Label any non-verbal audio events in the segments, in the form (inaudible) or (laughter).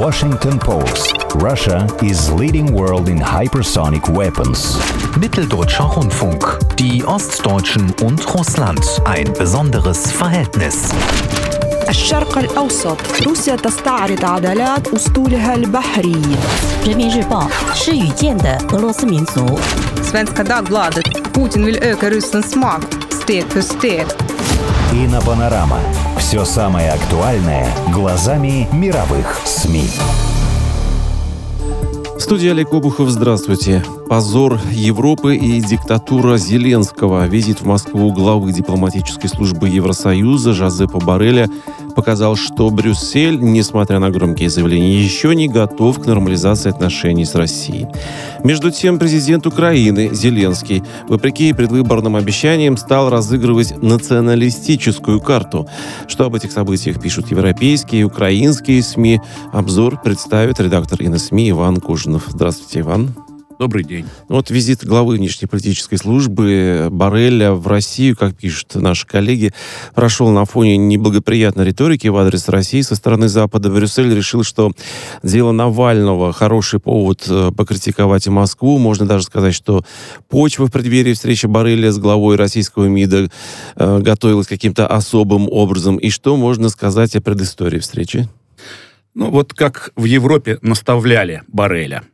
Washington Post. Russia is leading world in hypersonic weapons. Mitteldeutscher Rundfunk. Die Ostdeutschen und Russland. Ein besonderes Verhältnis. الشرق الأوسط روسيا تستعرض عضلات أسطولها البحري. 人民日报是语见的俄罗斯民族。Svenska Dagbladet. Putin vill öka ryssens makt steg för steg. Panorama Все самое актуальное глазами мировых СМИ. Студия Олег Обухов, здравствуйте. Позор Европы и диктатура Зеленского. Визит в Москву главы дипломатической службы Евросоюза Жозепа Барреля показал, что Брюссель, несмотря на громкие заявления, еще не готов к нормализации отношений с Россией. Между тем, президент Украины Зеленский, вопреки предвыборным обещаниям, стал разыгрывать националистическую карту. Что об этих событиях пишут европейские и украинские СМИ? Обзор представит редактор СМИ Иван Кужинов. Здравствуйте, Иван. Добрый день. Вот визит главы внешнеполитической службы Барреля в Россию, как пишут наши коллеги, прошел на фоне неблагоприятной риторики в адрес России со стороны Запада. Брюссель решил, что дело Навального хороший повод э, покритиковать и Москву. Можно даже сказать, что почва в преддверии встречи Барреля с главой российского МИДа э, готовилась каким-то особым образом. И что можно сказать о предыстории встречи? Ну, вот как в Европе наставляли Барреля.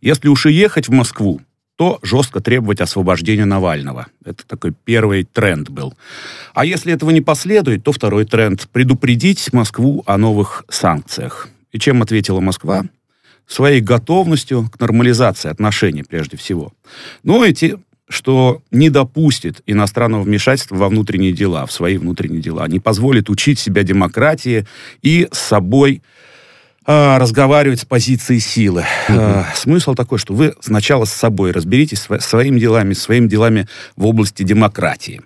Если уж и ехать в Москву, то жестко требовать освобождения Навального. Это такой первый тренд был. А если этого не последует, то второй тренд – предупредить Москву о новых санкциях. И чем ответила Москва? Своей готовностью к нормализации отношений, прежде всего. Ну, эти что не допустит иностранного вмешательства во внутренние дела, в свои внутренние дела, не позволит учить себя демократии и с собой а, разговаривать с позиции силы. А, смысл такой, что вы сначала с собой разберитесь, сво- своими делами, своими делами в области демократии.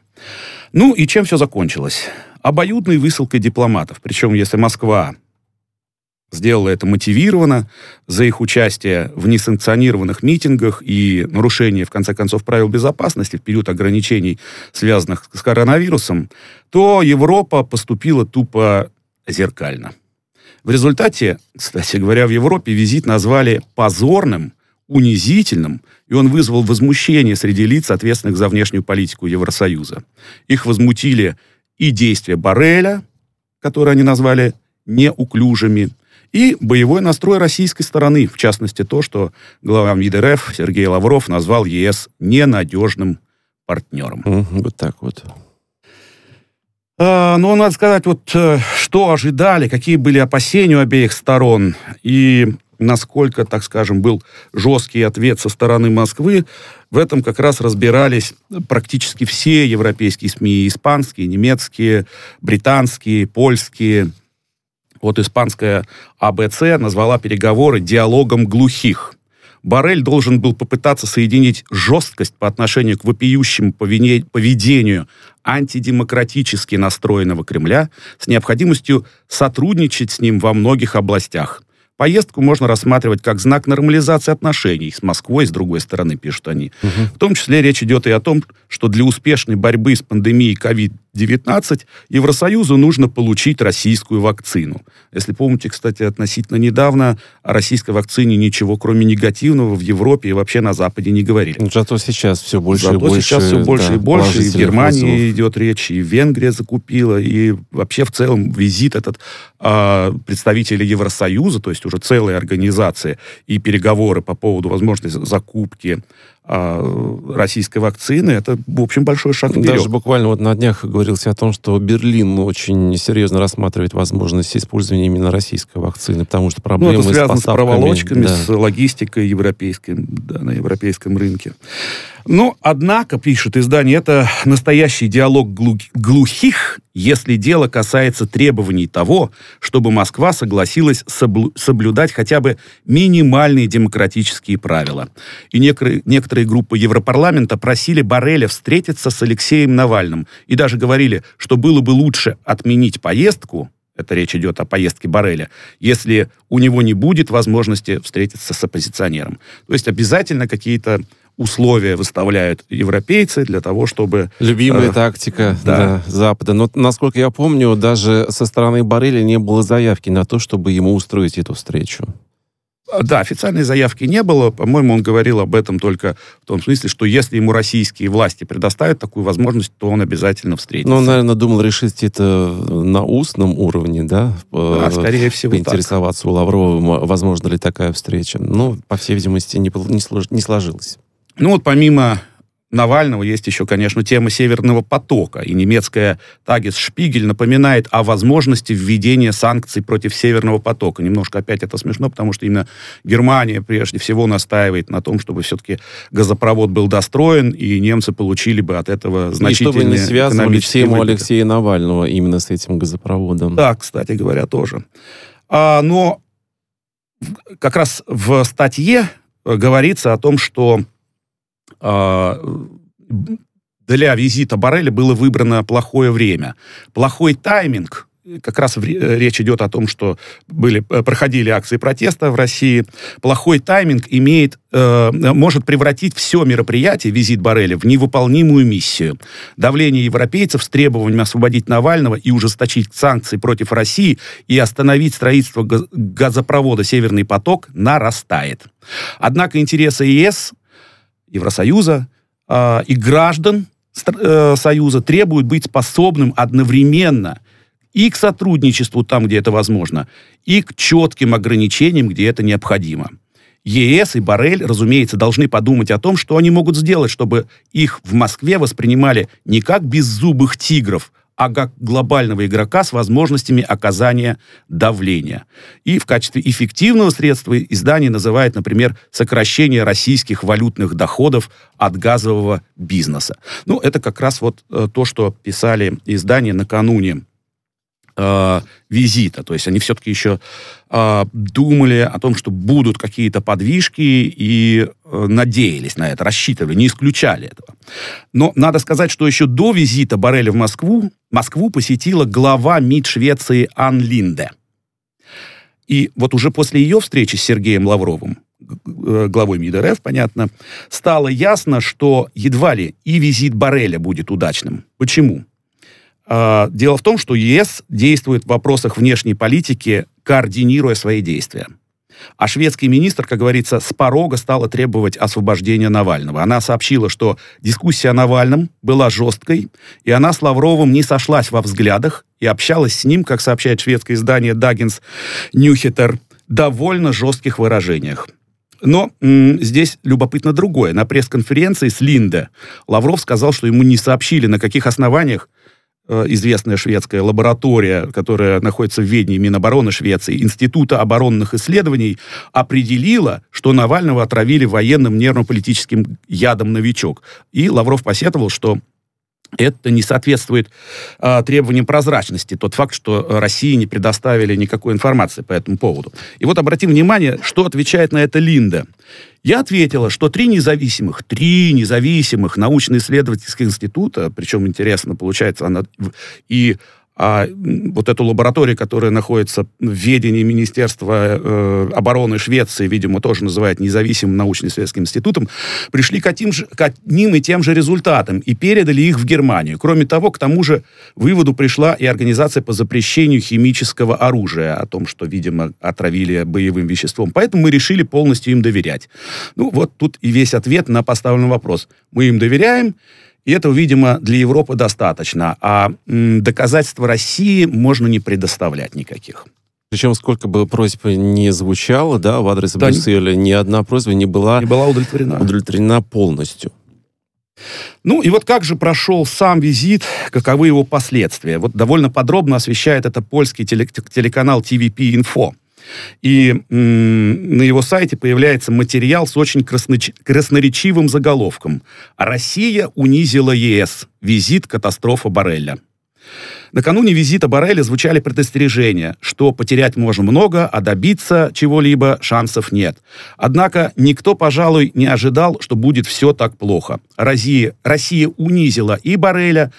Ну и чем все закончилось? Обоюдной высылкой дипломатов. Причем, если Москва сделала это мотивированно за их участие в несанкционированных митингах и нарушение, в конце концов, правил безопасности в период ограничений, связанных с коронавирусом, то Европа поступила тупо зеркально. В результате, кстати говоря, в Европе визит назвали позорным, унизительным, и он вызвал возмущение среди лиц, ответственных за внешнюю политику Евросоюза. Их возмутили и действия Барреля, которые они назвали неуклюжими, и боевой настрой российской стороны, в частности то, что глава МИД РФ Сергей Лавров назвал ЕС ненадежным партнером. Вот так вот. А, Ну, надо сказать, вот э, что ожидали, какие были опасения у обеих сторон, и насколько, так скажем, был жесткий ответ со стороны Москвы, в этом как раз разбирались практически все европейские СМИ, испанские, немецкие, британские, польские. Вот испанская АБЦ назвала переговоры диалогом глухих. Барель должен был попытаться соединить жесткость по отношению к вопиющему поведению антидемократически настроенного Кремля с необходимостью сотрудничать с ним во многих областях. Поездку можно рассматривать как знак нормализации отношений с Москвой, с другой стороны, пишут они. В том числе речь идет и о том, что для успешной борьбы с пандемией COVID-19 Евросоюзу нужно получить российскую вакцину. Если помните, кстати, относительно недавно о российской вакцине ничего, кроме негативного, в Европе и вообще на Западе не говорили. Зато сейчас все больше Зато и больше. сейчас все больше да, и больше. И в Германии отзывов. идет речь, и Венгрия закупила, и вообще в целом визит этот а, представителей Евросоюза, то есть уже целая организация, и переговоры по поводу возможности закупки российской вакцины, это, в общем, большой шаг вперед. Даже буквально вот на днях говорилось о том, что Берлин очень серьезно рассматривает возможность использования именно российской вакцины, потому что Ну, проблемы это связано с, поставками, проволочками, да. с логистикой европейской, да, на европейском рынке. Но, однако, пишет издание, это настоящий диалог глу- глухих, если дело касается требований того, чтобы Москва согласилась соблю- соблюдать хотя бы минимальные демократические правила. И некоторые, некоторые группы Европарламента просили Барреля встретиться с Алексеем Навальным. И даже говорили, что было бы лучше отменить поездку, это речь идет о поездке Барреля, если у него не будет возможности встретиться с оппозиционером. То есть обязательно какие-то условия выставляют европейцы для того, чтобы... Любимая э, тактика да. да, Запада. Но, насколько я помню, даже со стороны Барреля не было заявки на то, чтобы ему устроить эту встречу. А, Да, официальной заявки не было. По-моему, он говорил об этом только в том смысле, что если ему российские власти предоставят такую возможность, то он обязательно встретится. Ну, он, наверное, думал решить это на устном уровне, да? Да, Э, скорее всего, так. Поинтересоваться у Лаврова, возможно ли такая встреча. Ну, по всей видимости, не, не сложилось. Ну вот помимо Навального есть еще, конечно, тема Северного потока. И немецкая Тагис Шпигель напоминает о возможности введения санкций против Северного потока. Немножко опять это смешно, потому что именно Германия прежде всего настаивает на том, чтобы все-таки газопровод был достроен, и немцы получили бы от этого И чтобы значительные не связывали тему выгоды. Алексея Навального именно с этим газопроводом. Да, кстати говоря, тоже. А, но как раз в статье э, говорится о том, что для визита Барреля было выбрано плохое время. Плохой тайминг, как раз речь идет о том, что были, э, проходили акции протеста в России. Плохой тайминг имеет, э, может превратить все мероприятие, визит Барреля, в невыполнимую миссию. Давление европейцев с требованием освободить Навального и ужесточить санкции против России и остановить строительство газ- газопровода «Северный поток» нарастает. Однако интересы ЕС, Евросоюза э, и граждан э, Союза требуют быть способным одновременно и к сотрудничеству там, где это возможно, и к четким ограничениям, где это необходимо. ЕС и Барель, разумеется, должны подумать о том, что они могут сделать, чтобы их в Москве воспринимали не как беззубых тигров, а как глобального игрока с возможностями оказания давления. И в качестве эффективного средства издание называет, например, сокращение российских валютных доходов от газового бизнеса. Ну, это как раз вот э, то, что писали издания накануне э, визита. То есть они все-таки еще э, думали о том, что будут какие-то подвижки и э, надеялись на это, рассчитывали, не исключали этого. Но надо сказать, что еще до визита Барреля в Москву Москву посетила глава МИД Швеции Ан Линде. И вот уже после ее встречи с Сергеем Лавровым, э, главой МИД РФ, понятно, стало ясно, что едва ли и визит Барреля будет удачным. Почему? А, Дело в том, что ЕС действует в вопросах внешней политики, координируя свои действия. А шведский министр, как говорится, с порога стала требовать освобождения Навального. Она сообщила, что дискуссия о Навальном была жесткой, и она с Лавровым не сошлась во взглядах и общалась с ним, как сообщает шведское издание Даггинс Нюхетер, довольно жестких выражениях. Но м, здесь любопытно другое. На пресс-конференции с Линде Лавров сказал, что ему не сообщили, на каких основаниях известная шведская лаборатория, которая находится в ведении Минобороны Швеции, Института оборонных исследований, определила, что Навального отравили военным нервно-политическим ядом «Новичок». И Лавров посетовал, что это не соответствует а, требованиям прозрачности, тот факт, что э, России не предоставили никакой информации по этому поводу. И вот обратим внимание, что отвечает на это Линда. Я ответила, что три независимых, три независимых научно-исследовательских института, причем интересно, получается, она и а, вот эту лабораторию, которая находится в ведении Министерства э, обороны Швеции, видимо, тоже называют независимым научно-исследовательским институтом, пришли к, одним же- к одним и тем же результатам и передали их в Германию. Кроме того, к тому же выводу пришла и Организация по запрещению химического оружия о том, что, видимо, отравили боевым веществом. Поэтому мы решили полностью им доверять. Ну, вот тут и весь ответ на поставленный вопрос. Мы им доверяем, и этого, видимо, для Европы достаточно. А доказательства России можно не предоставлять никаких. Причем сколько бы просьб не звучало, да, в адрес Да, Брюсселя, ни одна просьба не была Не была удовлетворена. удовлетворена полностью. Ну и вот как же прошел сам визит, каковы его последствия? Вот довольно подробно освещает это польский теле- телеканал TVP Info. И на его сайте появляется материал с очень красноч- красноречивым заголовком «Россия унизила ЕС. Визит катастрофа Барреля». Накануне визита Барреля звучали предостережения, что потерять можно много, а добиться чего-либо шансов нет. Однако никто, пожалуй, не ожидал, что будет все так плохо. Россия, Россия унизила и Барреля,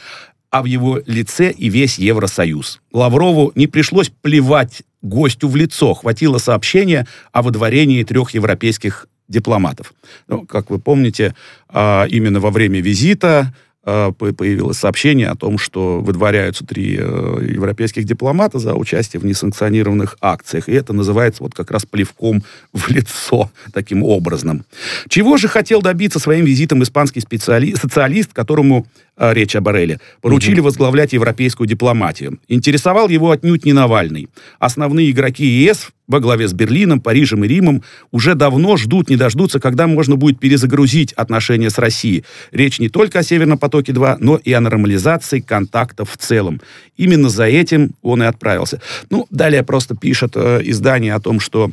а в его лице и весь Евросоюз. Лаврову не пришлось плевать гостю в лицо. Хватило сообщения о выдворении трех европейских дипломатов. Ну, как вы помните, а, именно во время визита а, появилось сообщение о том, что выдворяются три э, европейских дипломата за участие в несанкционированных акциях. И это называется вот как раз плевком в лицо, таким образом. Чего же хотел добиться своим визитом испанский специалист, социалист, которому речь о Борреле, поручили возглавлять европейскую дипломатию. Интересовал его отнюдь не Навальный. Основные игроки ЕС во главе с Берлином, Парижем и Римом уже давно ждут, не дождутся, когда можно будет перезагрузить отношения с Россией. Речь не только о Северном потоке-2, но и о нормализации контактов в целом. Именно за этим он и отправился. Ну, далее просто пишет э, издание о том, что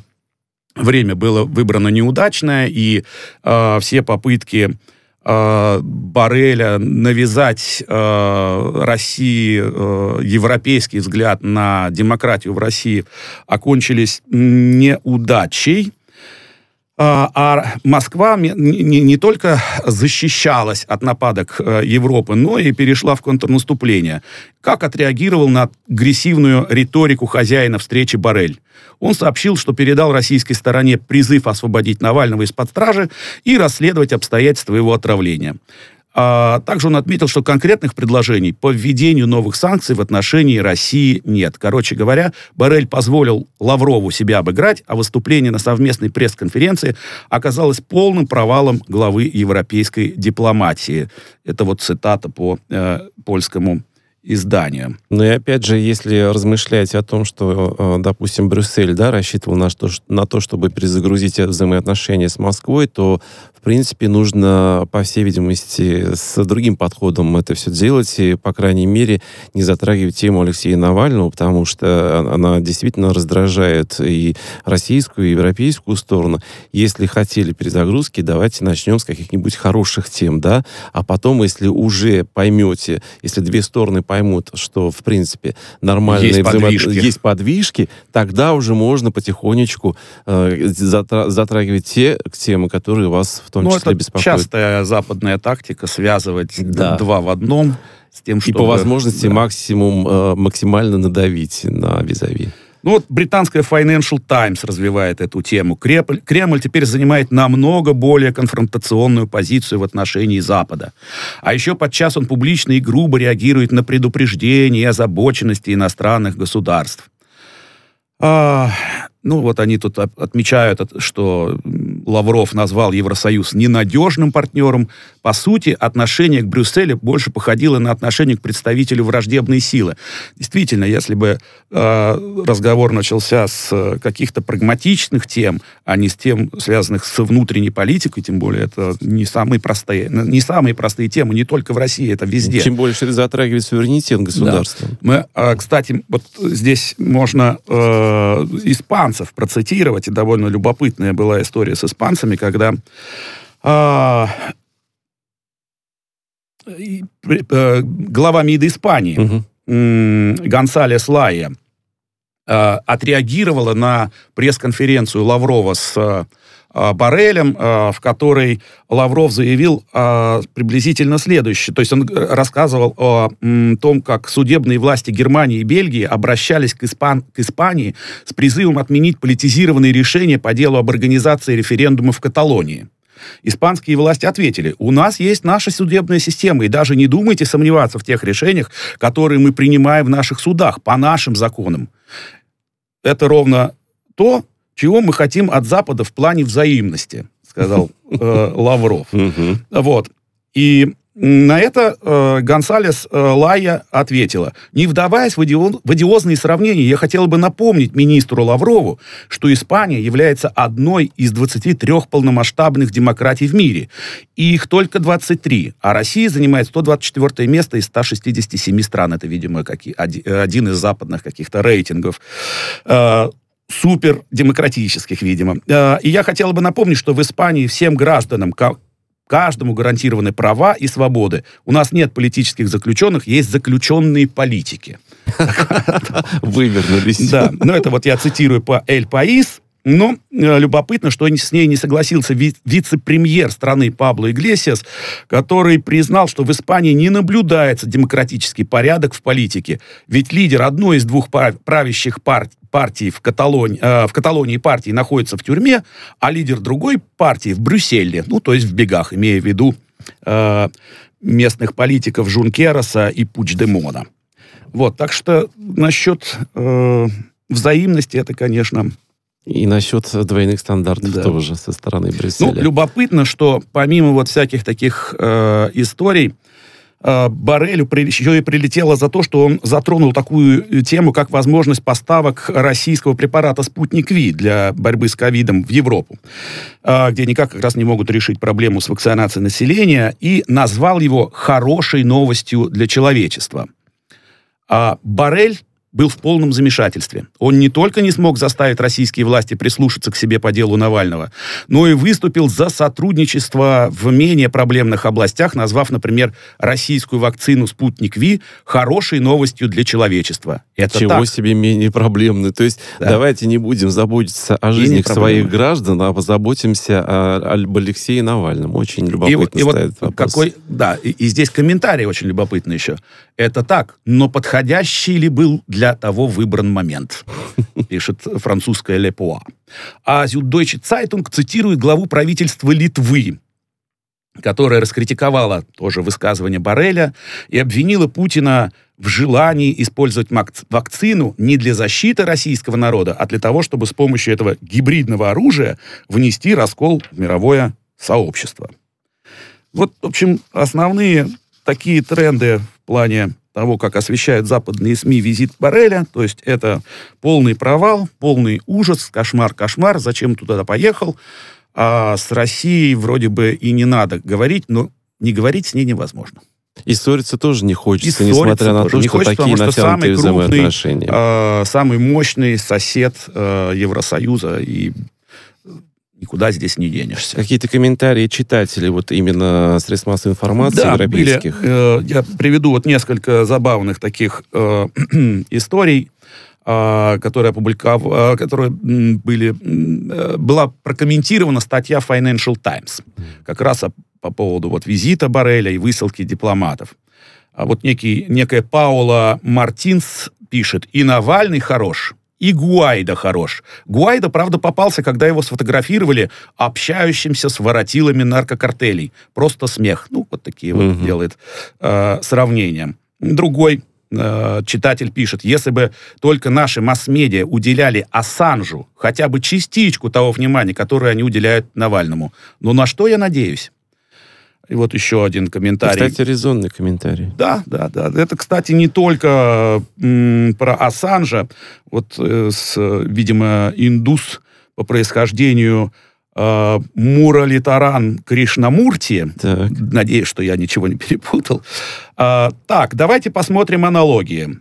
время было выбрано неудачное, и э, все попытки э, Барреля навязать э, России э, европейский взгляд на демократию в России окончились неудачей. А, а Москва не, только защищалась от нападок э, Европы, но и перешла в контрнаступление. Как отреагировал на агрессивную риторику хозяина встречи Барель? Он сообщил, что передал российской стороне призыв освободить Навального из-под стражи и расследовать обстоятельства его отравления. А также он отметил, что конкретных предложений по введению новых санкций в отношении России нет. Короче говоря, Барель позволил Лаврову себя обыграть, а выступление на совместной пресс-конференции оказалось полным провалом главы европейской дипломатии. Это вот цитата по э, польскому изданию. Ну и опять же, если размышлять о том, что, э, допустим, Брюссель да, рассчитывал на, что, на то, чтобы перезагрузить взаимоотношения с Москвой, то, в принципе, нужно, по всей видимости, с другим подходом это все делать, и, по крайней мере, не затрагивать тему Алексея Навального, потому что она действительно раздражает и российскую, и европейскую сторону. Если хотели перезагрузки, давайте начнем с каких-нибудь хороших тем, да, а потом, если уже поймете, если две стороны поймут, поймут, что, в принципе, нормальные есть подвижки, есть подвижки тогда уже можно потихонечку э, затра затрагивать те темы, которые вас в том ну, числе это беспокоят. частая западная тактика связывать да. два в одном с тем, чтобы... И по возможности да. максимум, э, максимально надавить на визави. Ну вот британская Financial Times развивает эту тему. Кремль, Кремль теперь занимает намного более конфронтационную позицию в отношении Запада. А еще подчас он публично и грубо реагирует на предупреждения и озабоченности иностранных государств. А, ну, вот они тут отмечают, что Лавров назвал Евросоюз ненадежным партнером. По сути, отношение к Брюсселю больше походило на отношение к представителю враждебной силы. Действительно, если бы э, разговор начался с э, каких-то прагматичных тем, а не с тем, связанных с внутренней политикой, тем более это не самые простые, не самые простые темы, не только в России, это везде. Более, что это затрагивает суверенитет государства. Да. Мы, э, кстати, вот здесь можно э, испанцев процитировать, и довольно любопытная была история с испанцами испанцами, когда а, э, глава МИДа Испании угу. Гонсалес Лайя а, отреагировала на пресс-конференцию Лаврова с а, Барелем, а, в которой Лавров заявил а, приблизительно следующее. То есть он рассказывал о том, как судебные власти Германии и Бельгии обращались к, Испан к Испании с призывом отменить политизированные решения по делу об организации референдума в Каталонии. Испанские власти ответили, у нас есть наша судебная система, и даже не думайте сомневаться в тех решениях, которые мы принимаем в наших судах, по нашим законам. Это ровно то, чего мы хотим от Запада в плане взаимности, сказал (laughs) э, Лавров. Вот. И на это э, Гонсалес э, Лая ответила. Не вдаваясь в, идио, в идиозные сравнения, я хотела бы напомнить министру Лаврову, что Испания является одной из 23 полномасштабных демократий в мире. И их только 23. А Россия занимает 124 место из 167 стран. Это, видимо, какие, один из западных каких-то рейтингов. Э, супер демократических, видимо. Э, и я хотела бы напомнить, что в Испании всем гражданам, каждому гарантированы права и свободы. У нас нет политических заключенных, есть заключенные политики. (laughs) Вывернулись. Да, но это вот я цитирую по «Эль Паис», Но э, любопытно, что с ней не согласился ви- вице-премьер страны Пабло Иглесиас, который признал, что в Испании не наблюдается демократический порядок в политике. Ведь лидер одной из двух правящих пар- партий в, Каталонии, э, в Каталонии партии находится в тюрьме, а лидер другой партии в Брюсселе, ну, то есть в бегах, имея в виду э, местных политиков Жункероса и Пучдемона. Вот, так что насчет э, взаимности это, конечно, И насчет двойных стандартов Да. тоже со стороны Ну, Брюсселя. любопытно, что помимо вот всяких таких э, историй, э, Барелю при- еще и прилетело за то, что он затронул такую тему, как возможность поставок российского препарата «Спутник Ви» для борьбы с ковидом в Европу, э, где никак как раз не могут решить проблему с вакцинацией населения, и назвал его «хорошей новостью для человечества». А Барель был в полном замешательстве. Он не только не смог заставить российские власти прислушаться к себе по делу Навального, но и выступил за сотрудничество в менее проблемных областях, назвав, например, российскую вакцину «Спутник Ви» хорошей новостью для человечества. Это Чего так. себе менее проблемный. То есть Да. давайте не будем заботиться о жизни своих граждан, а позаботимся о- об Алексее Навальном. Очень И, любопытно вот- и вот вопрос. какой, да, и, и здесь комментарий очень любопытный еще. Это так, но подходящий ли был для того выбран момент, (laughs) пишет французская Лепуа. А Süddeutsche Zeitung цитирует главу правительства Литвы, которая раскритиковала тоже высказывание Бареля и обвинила Путина в желании использовать вакцину не для защиты российского народа, а для того, чтобы с помощью этого гибридного оружия внести раскол в мировое сообщество. Вот, в общем, основные такие тренды в плане того, как освещают западные СМИ визит Барреля, то есть это полный провал, полный ужас, кошмар, кошмар, зачем туда поехал, а с Россией вроде бы и не надо говорить, но не говорить с ней невозможно. И ссориться тоже не хочется, И несмотря на то, не что хочется, такие потому что самый крупный, взаимоотношения. А, самый мощный сосед э, Евросоюза, и никуда здесь не денешься. Какие-то комментарии читателей, вот именно средств массовой информации Да, европейских. были, э, я приведу вот несколько забавных таких э, (clears throat) историй, э, которые, опубликов... э, которые были... э, была прокомментирована статья Financial Times как раз о- по поводу вот визита Барреля и высылки дипломатов. А вот некий, некая Паула Мартинс пишет, и Навальный хорош, и Гуайда хорош. Гуайда, правда, попался, когда его сфотографировали общающимся с воротилами наркокартелей. Просто смех. Ну, вот такие вот Мгм. делает э, сравнения. Другой э, читатель пишет, если бы только наши масс-медиа уделяли Ассанжу хотя бы частичку того внимания, которое они уделяют Навальному. Но на что я надеюсь? И вот еще один комментарий. Кстати, резонный комментарий. Да, да, да. Это, кстати, не только м, про Ассанжа. Вот, э, с, э, видимо, индус по происхождению э, Муралитаран Кришнамурти. Так. Надеюсь, что я ничего не перепутал. А, так, давайте посмотрим аналогии.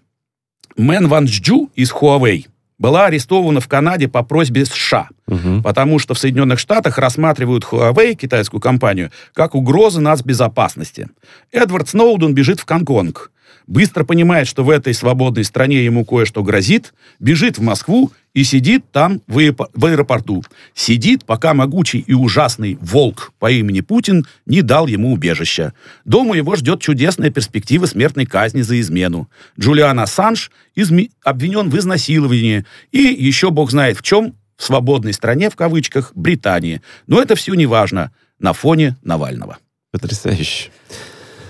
Мэн Ваньчжоу из Huawei была арестована в Канаде по просьбе США, Мгм. потому что в Соединенных Штатах рассматривают Huawei, китайскую компанию, как угрозы нацбезопасности. Эдвард Сноуден бежит в Гонконг. Быстро понимает, что в этой свободной стране ему кое-что грозит, бежит в Москву и сидит там в аэропо- в аэропорту. Сидит, пока могучий и ужасный волк по имени Путин не дал ему убежища. Дома его ждет чудесная перспектива смертной казни за измену. Джулиан Ассанж изме- обвинен в изнасиловании и еще бог знает в чем, в свободной стране, в кавычках, Британии. Но это все не важно на фоне Навального. Потрясающе.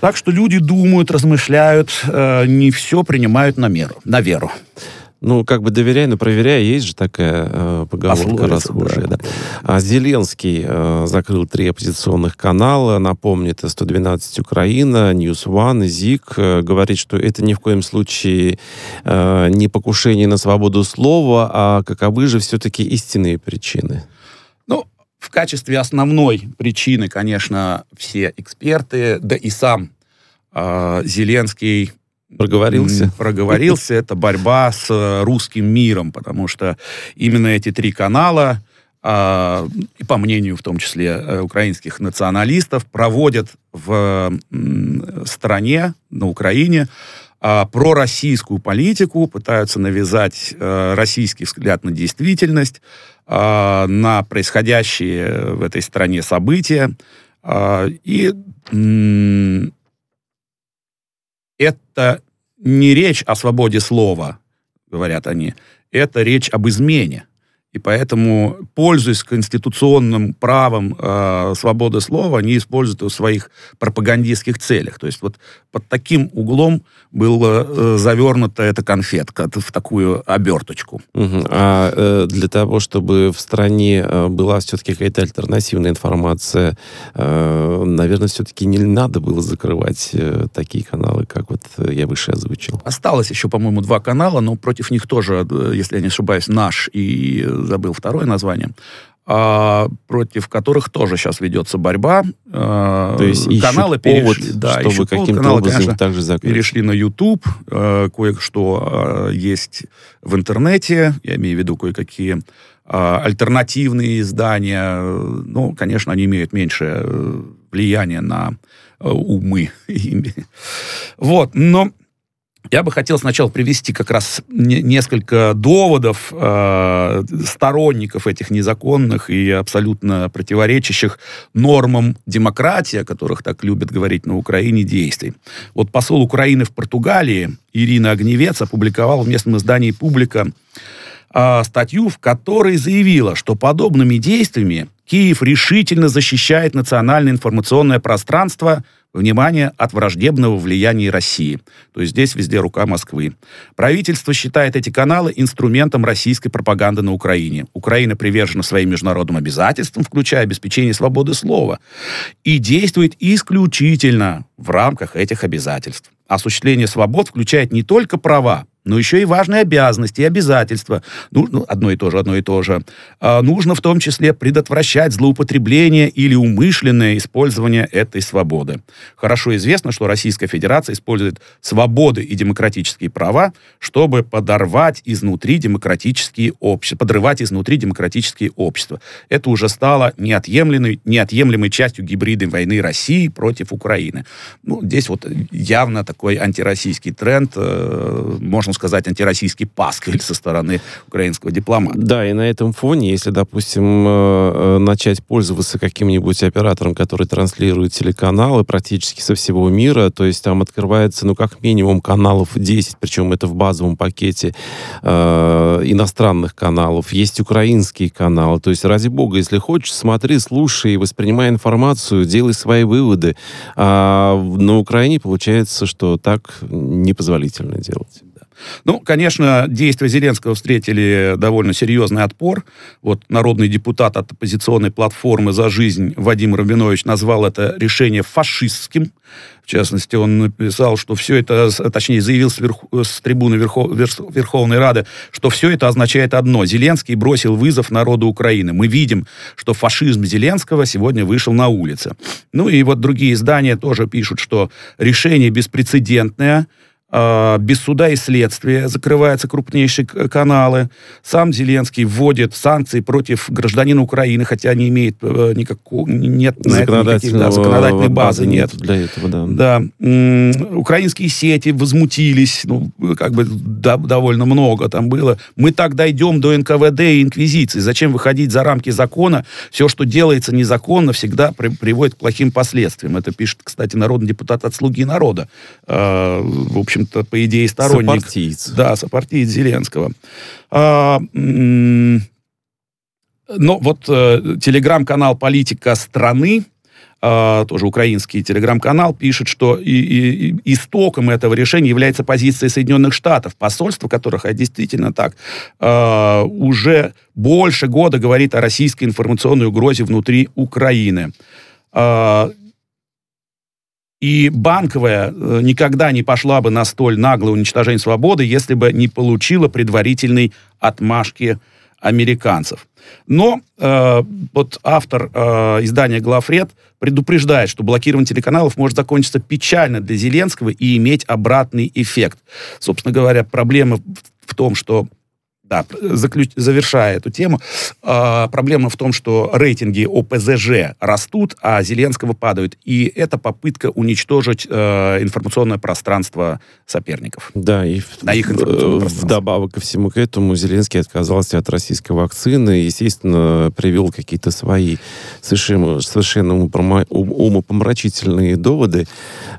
Так что люди думают, размышляют, э, не все принимают на меру, на веру. Ну, как бы доверяй, но проверяй. Есть же такая э, поговорка расхожая. да. Да. А Зеленский э, закрыл три оппозиционных канала. Напомню, это 112 Украина, News One, ЗИК. Э, говорит, что это ни в коем случае э, не покушение на свободу слова, а каковы же все-таки истинные причины. Ну, в качестве основной причины, конечно, все эксперты, да и сам Зеленский Проговорился? проговорился. Это борьба с э, русским миром, потому что именно эти три канала, а, и по мнению в том числе э, украинских националистов, проводят в стране, на Украине, а, пророссийскую политику, пытаются навязать а, российский взгляд на действительность, а, на происходящие в этой стране события. А, и это не речь о свободе слова, говорят они, это речь об измене. И поэтому, пользуясь конституционным правом э, свободы слова, они используют его в своих пропагандистских целях. То есть вот под таким углом была э, завернута эта конфетка в такую оберточку. Угу. А э, для того, чтобы в стране э, была все-таки какая-то альтернативная информация, э, наверное, все-таки не надо было закрывать э, такие каналы, как вот я выше озвучил. Осталось еще, по-моему, два канала, но против них тоже, э, если я не ошибаюсь, наш и забыл второе название, а, против которых тоже сейчас ведется борьба. А, То есть каналы повод, перешли, да, чтобы каким-то каналы, образом конечно, также закрыть. перешли на YouTube, а, кое-что а, есть в интернете, я имею в виду кое-какие альтернативные издания. Ну, конечно, они имеют меньшее э, влияние на э, умы. вот, но я бы хотел сначала привести как раз не, несколько доводов э, сторонников этих незаконных и абсолютно противоречащих нормам демократии, о которых так любят говорить на Украине, действий. Вот посол Украины в Португалии Ирина Огневец опубликовал в местном издании «Публика» э, статью, в которой заявила, что подобными действиями Киев решительно защищает национальное информационное пространство внимание, от враждебного влияния России. То есть здесь везде рука Москвы. Правительство считает эти каналы инструментом российской пропаганды на Украине. Украина привержена своим международным обязательствам, включая обеспечение свободы слова, и действует исключительно в рамках этих обязательств. Осуществление свобод включает не только права, но еще и важные обязанности и обязательства. Ну, ну одно и то же, одно и то же. А, нужно в том числе предотвращать злоупотребление или умышленное использование этой свободы. Хорошо известно, что Российская Федерация использует свободы и демократические права, чтобы подорвать изнутри демократические общества, подрывать изнутри демократические общества. Это уже стало неотъемлемой, неотъемлемой частью гибридной войны России против Украины. Ну, здесь вот явно такой антироссийский тренд, э, можно сказать, антироссийский пасквиль со стороны украинского дипломата. Да, и на этом фоне, если, допустим, э, э, начать пользоваться каким-нибудь оператором, который транслирует телеканалы практически со всего мира, то есть там открывается, ну, как минимум каналов 10, причем это в базовом пакете э, иностранных каналов, есть украинские каналы, то есть, ради бога, если хочешь, смотри, слушай, воспринимай информацию, делай свои выводы. А на Украине получается, что так непозволительно делать. Ну, конечно, действия Зеленского встретили довольно серьезный отпор. Вот народный депутат от оппозиционной платформы «За жизнь» Вадим Рабинович назвал это решение фашистским. В частности, он написал, что все это, точнее, заявил с, верх, с трибуны Верхов, Верховной Рады, что все это означает одно. Зеленский бросил вызов народу Украины. Мы видим, что фашизм Зеленского сегодня вышел на улицы. Ну и вот другие издания тоже пишут, что решение беспрецедентное, без суда и следствия закрываются крупнейшие каналы. Сам Зеленский вводит санкции против гражданина Украины, хотя не имеет э, никакого, нет никаких, да, законодательной базы, нет. Для этого, да. Да. Украинские сети возмутились, ну, как бы да, довольно много там было. Мы так дойдем до НКВД и Инквизиции. Зачем выходить за рамки закона? Все, что делается незаконно, всегда при, приводит к плохим последствиям. Это пишет, кстати, народный депутат от «Слуги народа». Э, в общем, общем-то, по идее, сторонник... Сопартиец. Да, сопартиец Зеленского. А, но вот э, телеграм-канал «Политика страны», э, тоже украинский телеграм-канал, пишет, что и, и, истоком этого решения является позиция Соединенных Штатов, посольство которых, а действительно так, э, уже больше года говорит о российской информационной угрозе внутри Украины. Э, и банковая э, никогда не пошла бы на столь наглое уничтожение свободы, если бы не получила предварительной отмашки американцев. Но э, вот автор э, издания «Главред» предупреждает, что блокирование телеканалов может закончиться печально для Зеленского и иметь обратный эффект. Собственно говоря, проблема в том, что Да, заключ... завершая эту тему, э, проблема в том, что рейтинги ОПЗЖ растут, а Зеленского падают. И это попытка уничтожить э, информационное пространство соперников. Да, и На их э, вдобавок ко всему к этому Зеленский отказался от российской вакцины и, естественно, привел какие-то свои совершенно, совершенно умопомрачительные доводы.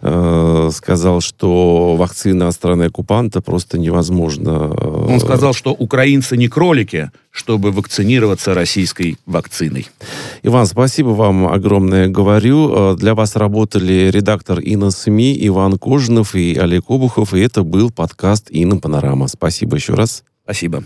Э, сказал, что вакцина от страны оккупанта просто невозможно. э, Он сказал, что украинцы не кролики, чтобы вакцинироваться российской вакциной. Иван, спасибо вам огромное говорю. Э, Для вас работали редактор Инна СМИ Иван Кожинов и Олег Обухов, и это был подкаст Инна Панорама. Спасибо еще раз. Спасибо.